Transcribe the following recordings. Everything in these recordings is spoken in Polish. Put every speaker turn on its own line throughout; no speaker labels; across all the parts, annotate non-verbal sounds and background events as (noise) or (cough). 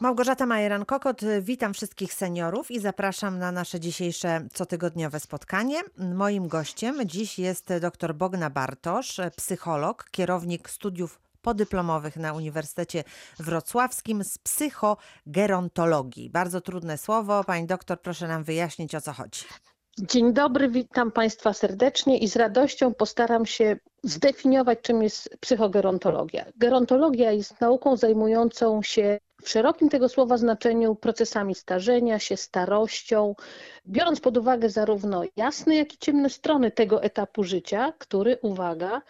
Małgorzata Majeran-Kokot, witam wszystkich seniorów i zapraszam na nasze dzisiejsze cotygodniowe spotkanie. Moim gościem dziś jest dr Bogna Bartosz, psycholog, kierownik studiów podyplomowych na Uniwersytecie Wrocławskim z psychogerontologii. Bardzo trudne słowo. Pani doktor, proszę nam wyjaśnić, o co chodzi.
Dzień dobry, witam Państwa serdecznie i z radością postaram się zdefiniować, czym jest psychogerontologia. Gerontologia jest nauką zajmującą się w szerokim tego słowa znaczeniu procesami starzenia się, starością, biorąc pod uwagę zarówno jasne, jak i ciemne strony tego etapu życia, który, uwaga,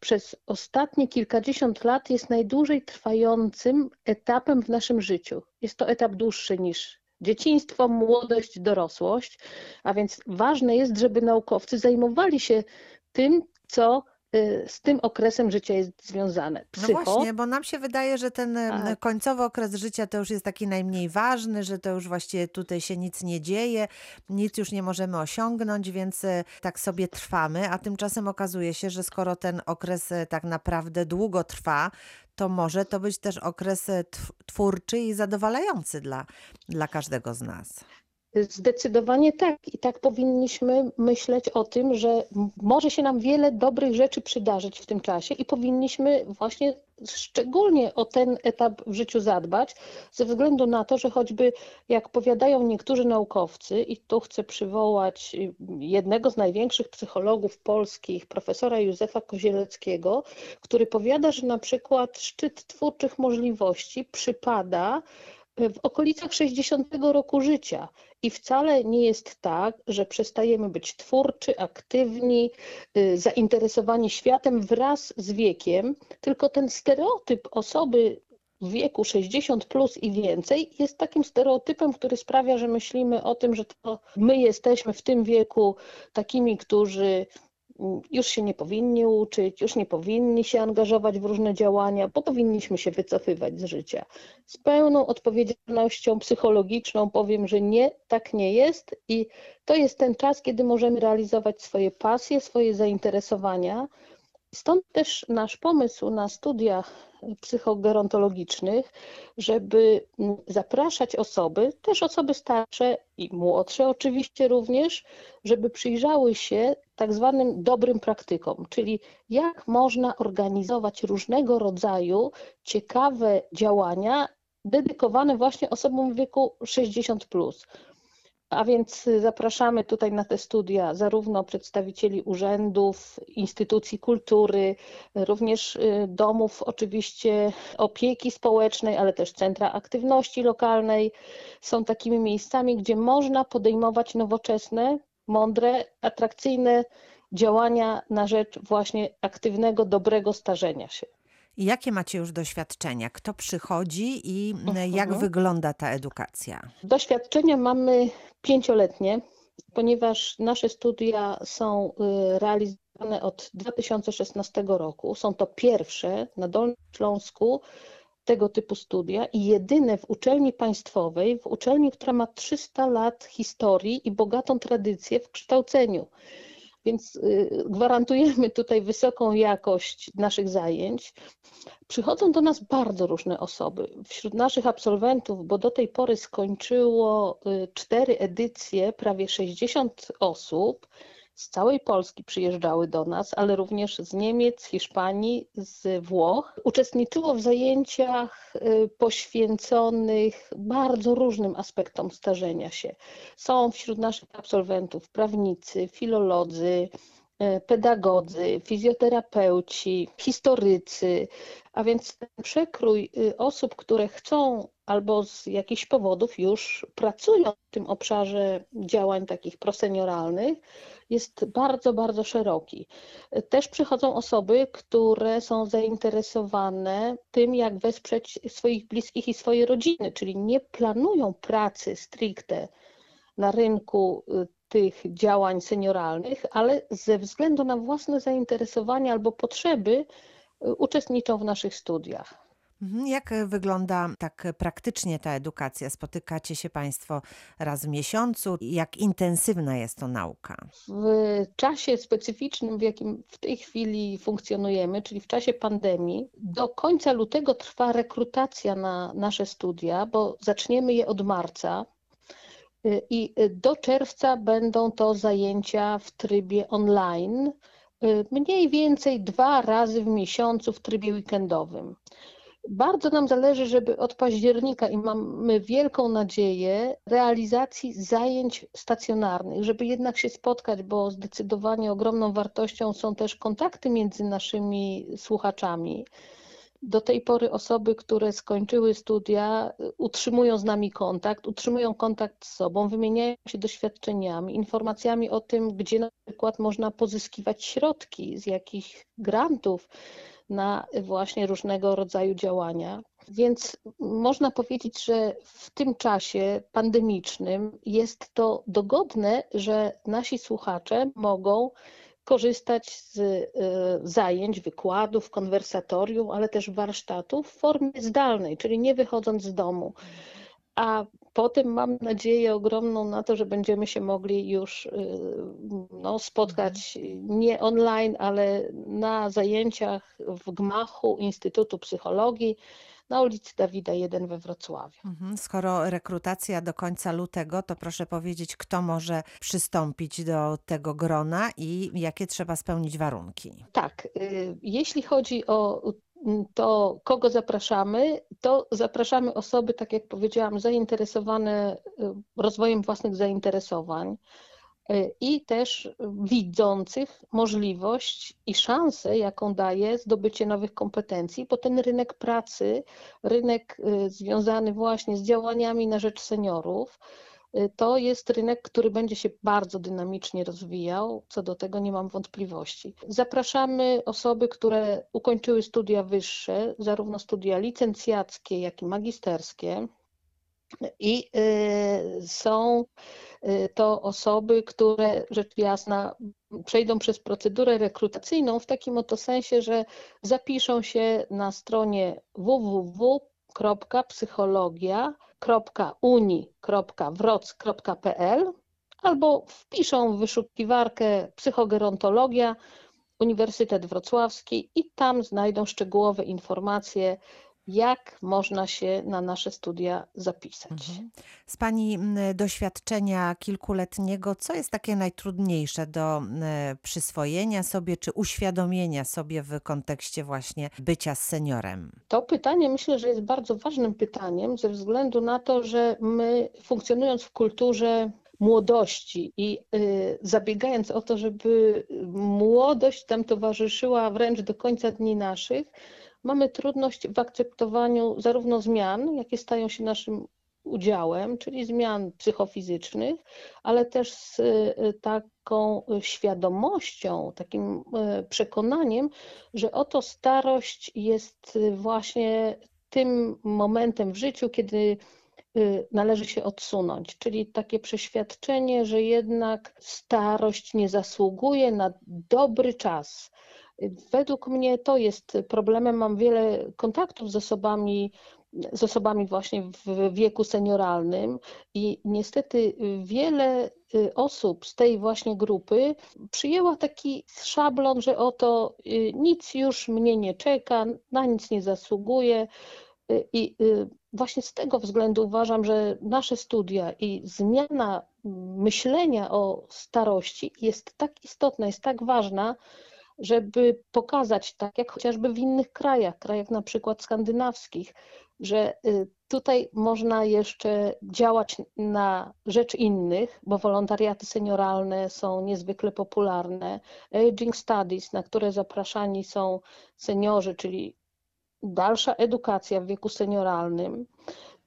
przez ostatnie kilkadziesiąt lat jest najdłużej trwającym etapem w naszym życiu. Jest to etap dłuższy niż dzieciństwo, młodość, dorosłość, a więc ważne jest, żeby naukowcy zajmowali się tym, co z tym okresem życia jest związane.
Psycho, no właśnie, bo nam się wydaje, że ten końcowy okres życia to już jest taki najmniej ważny, że to już właściwie tutaj się nic nie dzieje, nic już nie możemy osiągnąć, więc e, tak sobie trwamy, a tymczasem okazuje się, że skoro ten okres e, tak naprawdę długo trwa, to może to być też okres e, twórczy i zadowalający dla, dla każdego z nas.
Zdecydowanie tak. I tak powinniśmy myśleć o tym, że może się nam wiele dobrych rzeczy przydarzyć w tym czasie i powinniśmy właśnie szczególnie o ten etap w życiu zadbać, ze względu na to, że choćby jak powiadają niektórzy naukowcy, i tu chcę przywołać jednego z największych psychologów polskich, profesora Józefa Kozieleckiego, który powiada, że na przykład szczyt twórczych możliwości przypada w okolicach 60 roku życia. I wcale nie jest tak, że przestajemy być twórczy, aktywni, y, zainteresowani światem wraz z wiekiem, tylko ten stereotyp osoby w wieku 60 plus i więcej jest takim stereotypem, który sprawia, że myślimy o tym, że to my jesteśmy w tym wieku takimi, którzy już się nie powinni uczyć, już nie powinni się angażować w różne działania, bo powinniśmy się wycofywać z życia. Z pełną odpowiedzialnością psychologiczną powiem, że nie, tak nie jest i to jest ten czas, kiedy możemy realizować swoje pasje, swoje zainteresowania. Stąd też nasz pomysł na studia psychogerontologicznych, żeby zapraszać osoby, też osoby starsze i młodsze oczywiście również, żeby przyjrzały się tak zwanym dobrym praktykom, czyli jak można organizować różnego rodzaju ciekawe działania dedykowane właśnie osobom w wieku 60 plus. A więc zapraszamy tutaj na te studia zarówno przedstawicieli urzędów, instytucji kultury, również y, domów oczywiście opieki społecznej, ale też centra aktywności lokalnej. Są takimi miejscami, gdzie można podejmować nowoczesne, mądre, atrakcyjne działania na rzecz właśnie aktywnego, dobrego starzenia się.
Jakie macie już doświadczenia? Kto przychodzi i mhm. jak wygląda ta edukacja?
Doświadczenia mamy pięcioletnie, ponieważ nasze studia są y, realizowane od 2016 roku. Są to pierwsze na Dolnym Śląsku tego typu studia i jedyne w uczelni państwowej, w uczelni, która ma 300 lat historii i bogatą tradycję w kształceniu. Więc y, gwarantujemy tutaj wysoką jakość naszych zajęć. Przychodzą do nas bardzo różne osoby. Wśród naszych absolwentów, bo do tej pory skończyło y, cztery edycje, prawie 60 osób, z całej Polski przyjeżdżały do nas, ale również z Niemiec, Hiszpanii, z Włoch. Uczestniczyło w zajęciach y, poświęconych bardzo różnym aspektom starzenia się. Są wśród naszych absolwentów prawnicy, filolodzy, y, pedagodzy, fizjoterapeuci, historycy, a więc ten przekrój y, osób, które chcą albo z jakichś powodów już pracują w tym obszarze działań takich prosenioralnych, jest bardzo, bardzo szeroki. Też przychodzą osoby, które są zainteresowane tym, jak wesprzeć swoich bliskich i swoje rodziny, czyli nie planują pracy stricte na rynku y, tych działań senioralnych, ale ze względu na własne zainteresowania albo potrzeby y, uczestniczą w naszych studiach.
Mhm, jak wygląda tak praktycznie ta edukacja? Spotykacie się Państwo raz w miesiącu? Jak intensywna jest to nauka?
W czasie specyficznym, w jakim w tej chwili funkcjonujemy, czyli w czasie pandemii, do końca lutego trwa rekrutacja na nasze studia, bo zaczniemy je od marca. Y, I do czerwca będą to zajęcia w trybie online, y, mniej więcej dwa razy w miesiącu w trybie weekendowym. Bardzo nam zależy, żeby od października i mamy wielką nadzieję realizacji zajęć stacjonarnych, żeby jednak się spotkać, bo zdecydowanie ogromną wartością są też kontakty między naszymi słuchaczami. Do tej pory osoby, które skończyły studia, utrzymują z nami kontakt, utrzymują kontakt z sobą, wymieniają się doświadczeniami, informacjami o tym, gdzie na przykład można pozyskiwać środki, z jakich grantów na właśnie różnego rodzaju działania. Więc można powiedzieć, że w tym czasie pandemicznym jest to dogodne, że nasi słuchacze mogą korzystać z e, zajęć, wykładów, konwersatorium, ale też warsztatów w formie zdalnej, czyli nie wychodząc z domu. A potem mam nadzieję ogromną na to, że będziemy się mogli już y, no, spotkać nie online, ale na zajęciach w gmachu Instytutu Psychologii na ulicy Dawida 1 we Wrocławiu.
Mhm. Skoro rekrutacja do końca lutego, to proszę powiedzieć, kto może przystąpić do tego grona i jakie trzeba spełnić warunki.
Tak, y, jeśli chodzi o to kogo zapraszamy? To zapraszamy osoby, tak jak powiedziałam, zainteresowane y, rozwojem własnych zainteresowań y, i też widzących możliwość i szansę, jaką daje zdobycie nowych kompetencji, bo ten rynek pracy, rynek y, związany właśnie z działaniami na rzecz seniorów, to jest rynek, który będzie się bardzo dynamicznie rozwijał. Co do tego nie mam wątpliwości. Zapraszamy osoby, które ukończyły studia wyższe, zarówno studia licencjackie, jak i magisterskie. I y, są y, to osoby, które rzecz jasna przejdą przez procedurę rekrutacyjną w takim oto sensie, że zapiszą się na stronie www.psychologia.com www.uni.wroc.pl albo wpiszą w wyszukiwarkę psychogerontologia Uniwersytet Wrocławski i tam znajdą szczegółowe informacje jak można się na nasze studia zapisać. Mhm.
Z Pani doświadczenia kilkuletniego, co jest takie najtrudniejsze do przyswojenia sobie czy uświadomienia sobie w kontekście właśnie bycia seniorem?
To pytanie myślę, że jest bardzo ważnym pytaniem ze względu na to, że my funkcjonując w kulturze młodości i y, zabiegając o to, żeby młodość tam towarzyszyła wręcz do końca dni naszych, mamy trudność w akceptowaniu zarówno zmian, jakie stają się naszym udziałem, czyli zmian psychofizycznych, ale też z y, taką świadomością, takim y, przekonaniem, że oto starość jest właśnie tym momentem w życiu, kiedy y, należy się odsunąć, czyli takie przeświadczenie, że jednak starość nie zasługuje na dobry czas, Według mnie to jest problemem. Mam wiele kontaktów z osobami, z osobami właśnie w wieku senioralnym i niestety wiele y, osób z tej właśnie grupy przyjęła taki szablon, że oto y, nic już mnie nie czeka, na nic nie zasługuje. Y, I właśnie z tego względu uważam, że nasze studia i zmiana myślenia o starości jest tak istotna, jest tak ważna, żeby pokazać, tak jak chociażby w innych krajach, krajach na przykład skandynawskich, że y, tutaj można jeszcze działać na rzecz innych, bo wolontariaty senioralne są niezwykle popularne. Aging Studies, na które zapraszani są seniorzy, czyli dalsza edukacja w wieku senioralnym.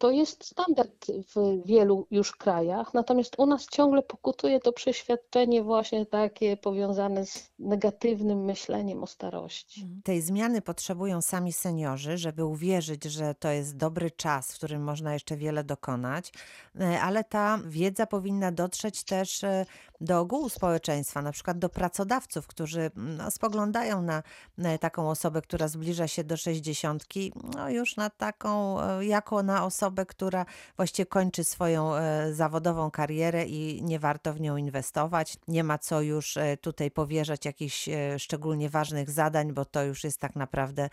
To jest standard w wielu już krajach, natomiast u nas ciągle pokutuje to przeświadczenie właśnie takie powiązane z negatywnym myśleniem o starości.
Mhm. Tej zmiany potrzebują sami seniorzy, żeby uwierzyć, że to jest dobry czas, w którym można jeszcze wiele dokonać, e, ale ta wiedza powinna dotrzeć też e, do ogółu społeczeństwa, na przykład do pracodawców, którzy no, spoglądają na taką osobę, która zbliża się do sześćdziesiątki, no już na taką, e, jako na osobę, która właściwie kończy swoją e, zawodową karierę i nie warto w nią inwestować. Nie ma co już e, tutaj powierzać jakichś szczególnie ważnych zadań, bo to już jest tak naprawdę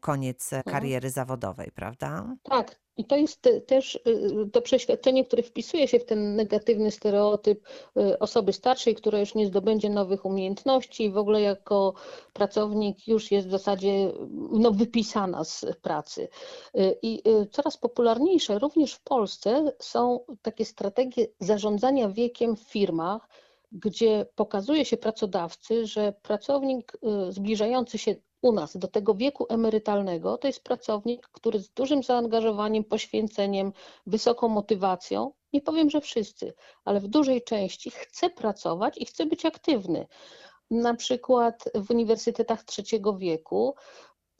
koniec mhm. kariery zawodowej, prawda?
Tak, i to jest też y, to przeświadczenie, które wpisuje się w ten negatywny stereotyp y, osoby starszej, która już nie zdobędzie nowych umiejętności i w ogóle jako pracownik już jest w zasadzie no, wypisana z pracy. Y, I coraz popularniejsze również w Polsce są takie strategie zarządzania wiekiem w firmach, gdzie pokazuje się pracodawcy, że pracownik zbliżający się u nas do tego wieku emerytalnego to jest pracownik, który z dużym zaangażowaniem, poświęceniem, wysoką motywacją, nie powiem, że wszyscy, ale w dużej części chce pracować i chce być aktywny. Na przykład w uniwersytetach trzeciego wieku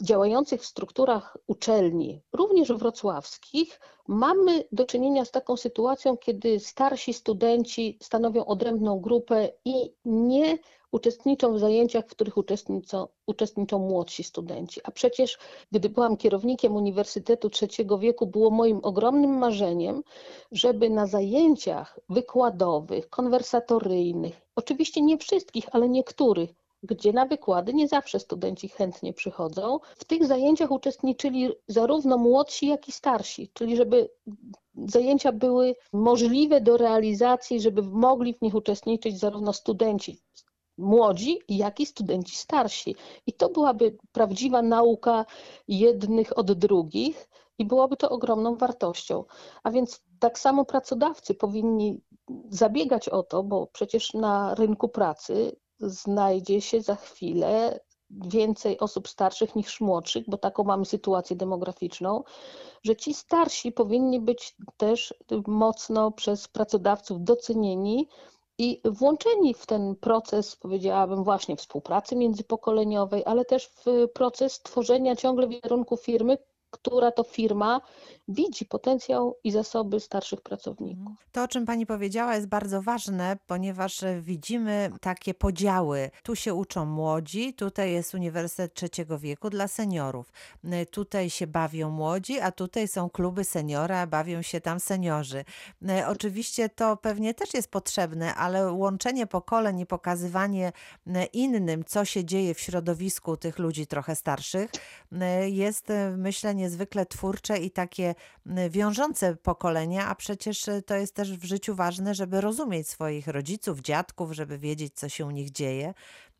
działających w strukturach uczelni, również wrocławskich, mamy do czynienia z taką sytuacją, kiedy starsi studenci stanowią odrębną grupę i nie uczestniczą w zajęciach, w których uczestniczą, uczestniczą młodsi studenci. A przecież, gdy byłam kierownikiem Uniwersytetu Trzeciego Wieku, było moim ogromnym marzeniem, żeby na zajęciach wykładowych, konwersatoryjnych, oczywiście nie wszystkich, ale niektórych, gdzie na wykłady nie zawsze studenci chętnie przychodzą. W tych zajęciach uczestniczyli zarówno młodsi, jak i starsi, czyli żeby zajęcia były możliwe do realizacji, żeby mogli w nich uczestniczyć zarówno studenci młodzi, jak i studenci starsi. I to byłaby prawdziwa nauka jednych od drugich i byłoby to ogromną wartością. A więc tak samo pracodawcy powinni zabiegać o to, bo przecież na rynku pracy znajdzie się za chwilę więcej osób starszych niż młodszych, bo taką mamy sytuację demograficzną, że ci starsi powinni być też mocno przez pracodawców docenieni i włączeni w ten proces, powiedziałabym, właśnie współpracy międzypokoleniowej, ale też w proces tworzenia ciągle wizerunku firmy, która to firma widzi potencjał i zasoby starszych pracowników.
To, o czym Pani powiedziała, jest bardzo ważne, ponieważ widzimy takie podziały. Tu się uczą młodzi, tutaj jest Uniwersytet Trzeciego Wieku dla seniorów. Tutaj się bawią młodzi, a tutaj są kluby seniora, bawią się tam seniorzy. Oczywiście to pewnie też jest potrzebne, ale łączenie pokoleń i pokazywanie innym, co się dzieje w środowisku tych ludzi trochę starszych, jest myślę niezwykle twórcze i takie wiążące pokolenia, a przecież e, to jest też w życiu ważne, żeby rozumieć swoich rodziców, dziadków, żeby wiedzieć, co się u nich dzieje.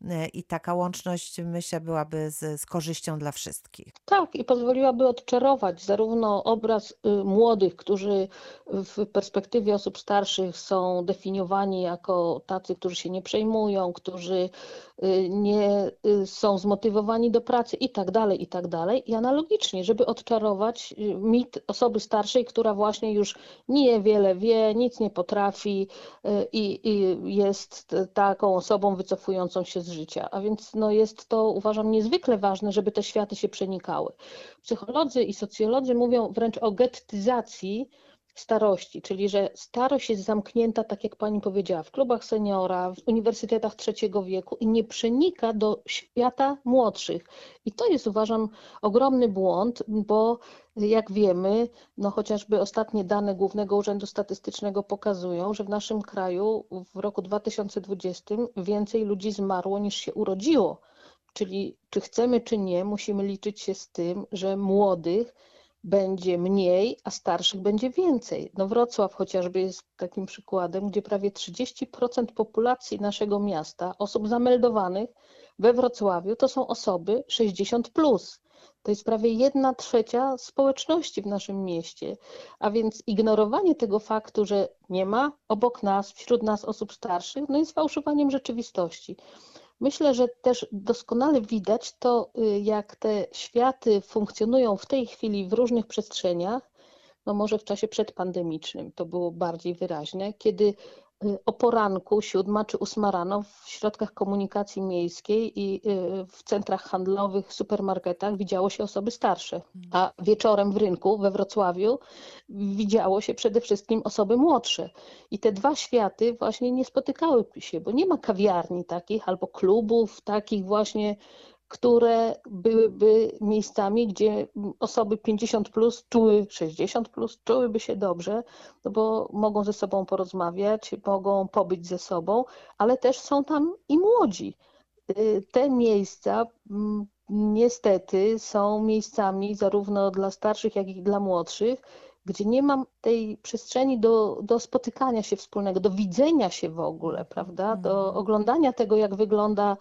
E, I taka łączność, myślę, byłaby z, z korzyścią dla wszystkich.
Tak, i pozwoliłaby odczarować zarówno obraz y, młodych, którzy w perspektywie osób starszych są definiowani jako tacy, którzy się nie przejmują, którzy y, nie y, są zmotywowani do pracy i tak dalej, i tak dalej. I analogicznie, żeby odczarować mit osoby starszej, która właśnie już niewiele wie, nic nie potrafi i, i jest taką osobą wycofującą się z życia. A więc no jest to, uważam, niezwykle ważne, żeby te światy się przenikały. Psycholodzy i socjolodzy mówią wręcz o gettyzacji starości, czyli że starość jest zamknięta, tak jak pani powiedziała, w klubach seniora, w uniwersytetach trzeciego wieku i nie przenika do świata młodszych. I to jest, uważam, ogromny błąd, bo jak wiemy, no chociażby ostatnie dane Głównego Urzędu Statystycznego pokazują, że w naszym kraju w roku 2020 więcej ludzi zmarło niż się urodziło. Czyli czy chcemy, czy nie, musimy liczyć się z tym, że młodych będzie mniej, a starszych będzie więcej. No Wrocław chociażby jest takim przykładem, gdzie prawie 30% populacji naszego miasta, osób zameldowanych we Wrocławiu, to są osoby 60 plus. To jest prawie jedna trzecia społeczności w naszym mieście. A więc ignorowanie tego faktu, że nie ma obok nas, wśród nas osób starszych, no jest fałszowaniem rzeczywistości. Myślę, że też doskonale widać to, y, jak te światy funkcjonują w tej chwili w różnych przestrzeniach, no może w czasie przedpandemicznym to było bardziej wyraźne, kiedy o poranku, siódma czy ósma rano w środkach komunikacji miejskiej i y, w centrach handlowych, supermarketach widziało się osoby starsze, a wieczorem w rynku we Wrocławiu widziało się przede wszystkim osoby młodsze. I te dwa światy właśnie nie spotykały się, bo nie ma kawiarni takich albo klubów takich właśnie które byłyby miejscami, gdzie osoby 50 plus czuły, 60 plus czułyby się dobrze, no bo mogą ze sobą porozmawiać, mogą pobyć ze sobą, ale też są tam i młodzi. Y, te miejsca mm, niestety są miejscami zarówno dla starszych, jak i dla młodszych, gdzie nie mam tej przestrzeni do, do spotykania się wspólnego, do widzenia się w ogóle, prawda? Do mhm. oglądania tego, jak wygląda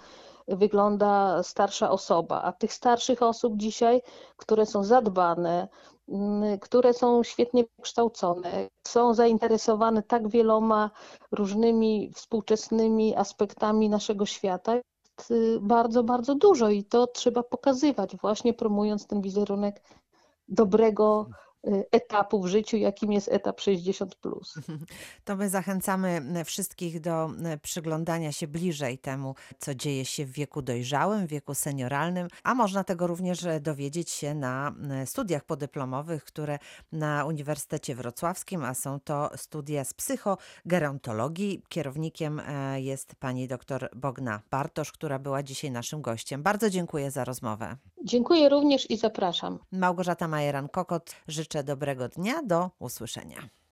wygląda starsza osoba, a tych starszych osób dzisiaj, które są zadbane, mm, które są świetnie kształcone, są zainteresowane tak wieloma różnymi współczesnymi aspektami naszego świata, jest y, bardzo, bardzo dużo i to trzeba pokazywać, właśnie promując ten wizerunek dobrego, etapu w życiu, jakim jest etap 60. (laughs)
To my zachęcamy wszystkich do przyglądania się bliżej temu, co dzieje się w wieku dojrzałym, w wieku senioralnym, a można tego również dowiedzieć się na studiach podyplomowych, które na Uniwersytecie Wrocławskim, a są to studia z psychogerontologii. Kierownikiem e, jest pani dr Bogna Bartosz, która była dzisiaj naszym gościem. Bardzo dziękuję za rozmowę.
Dziękuję również i zapraszam.
Małgorzata Majeran-Kokot, życzę dobrego dnia. Do usłyszenia.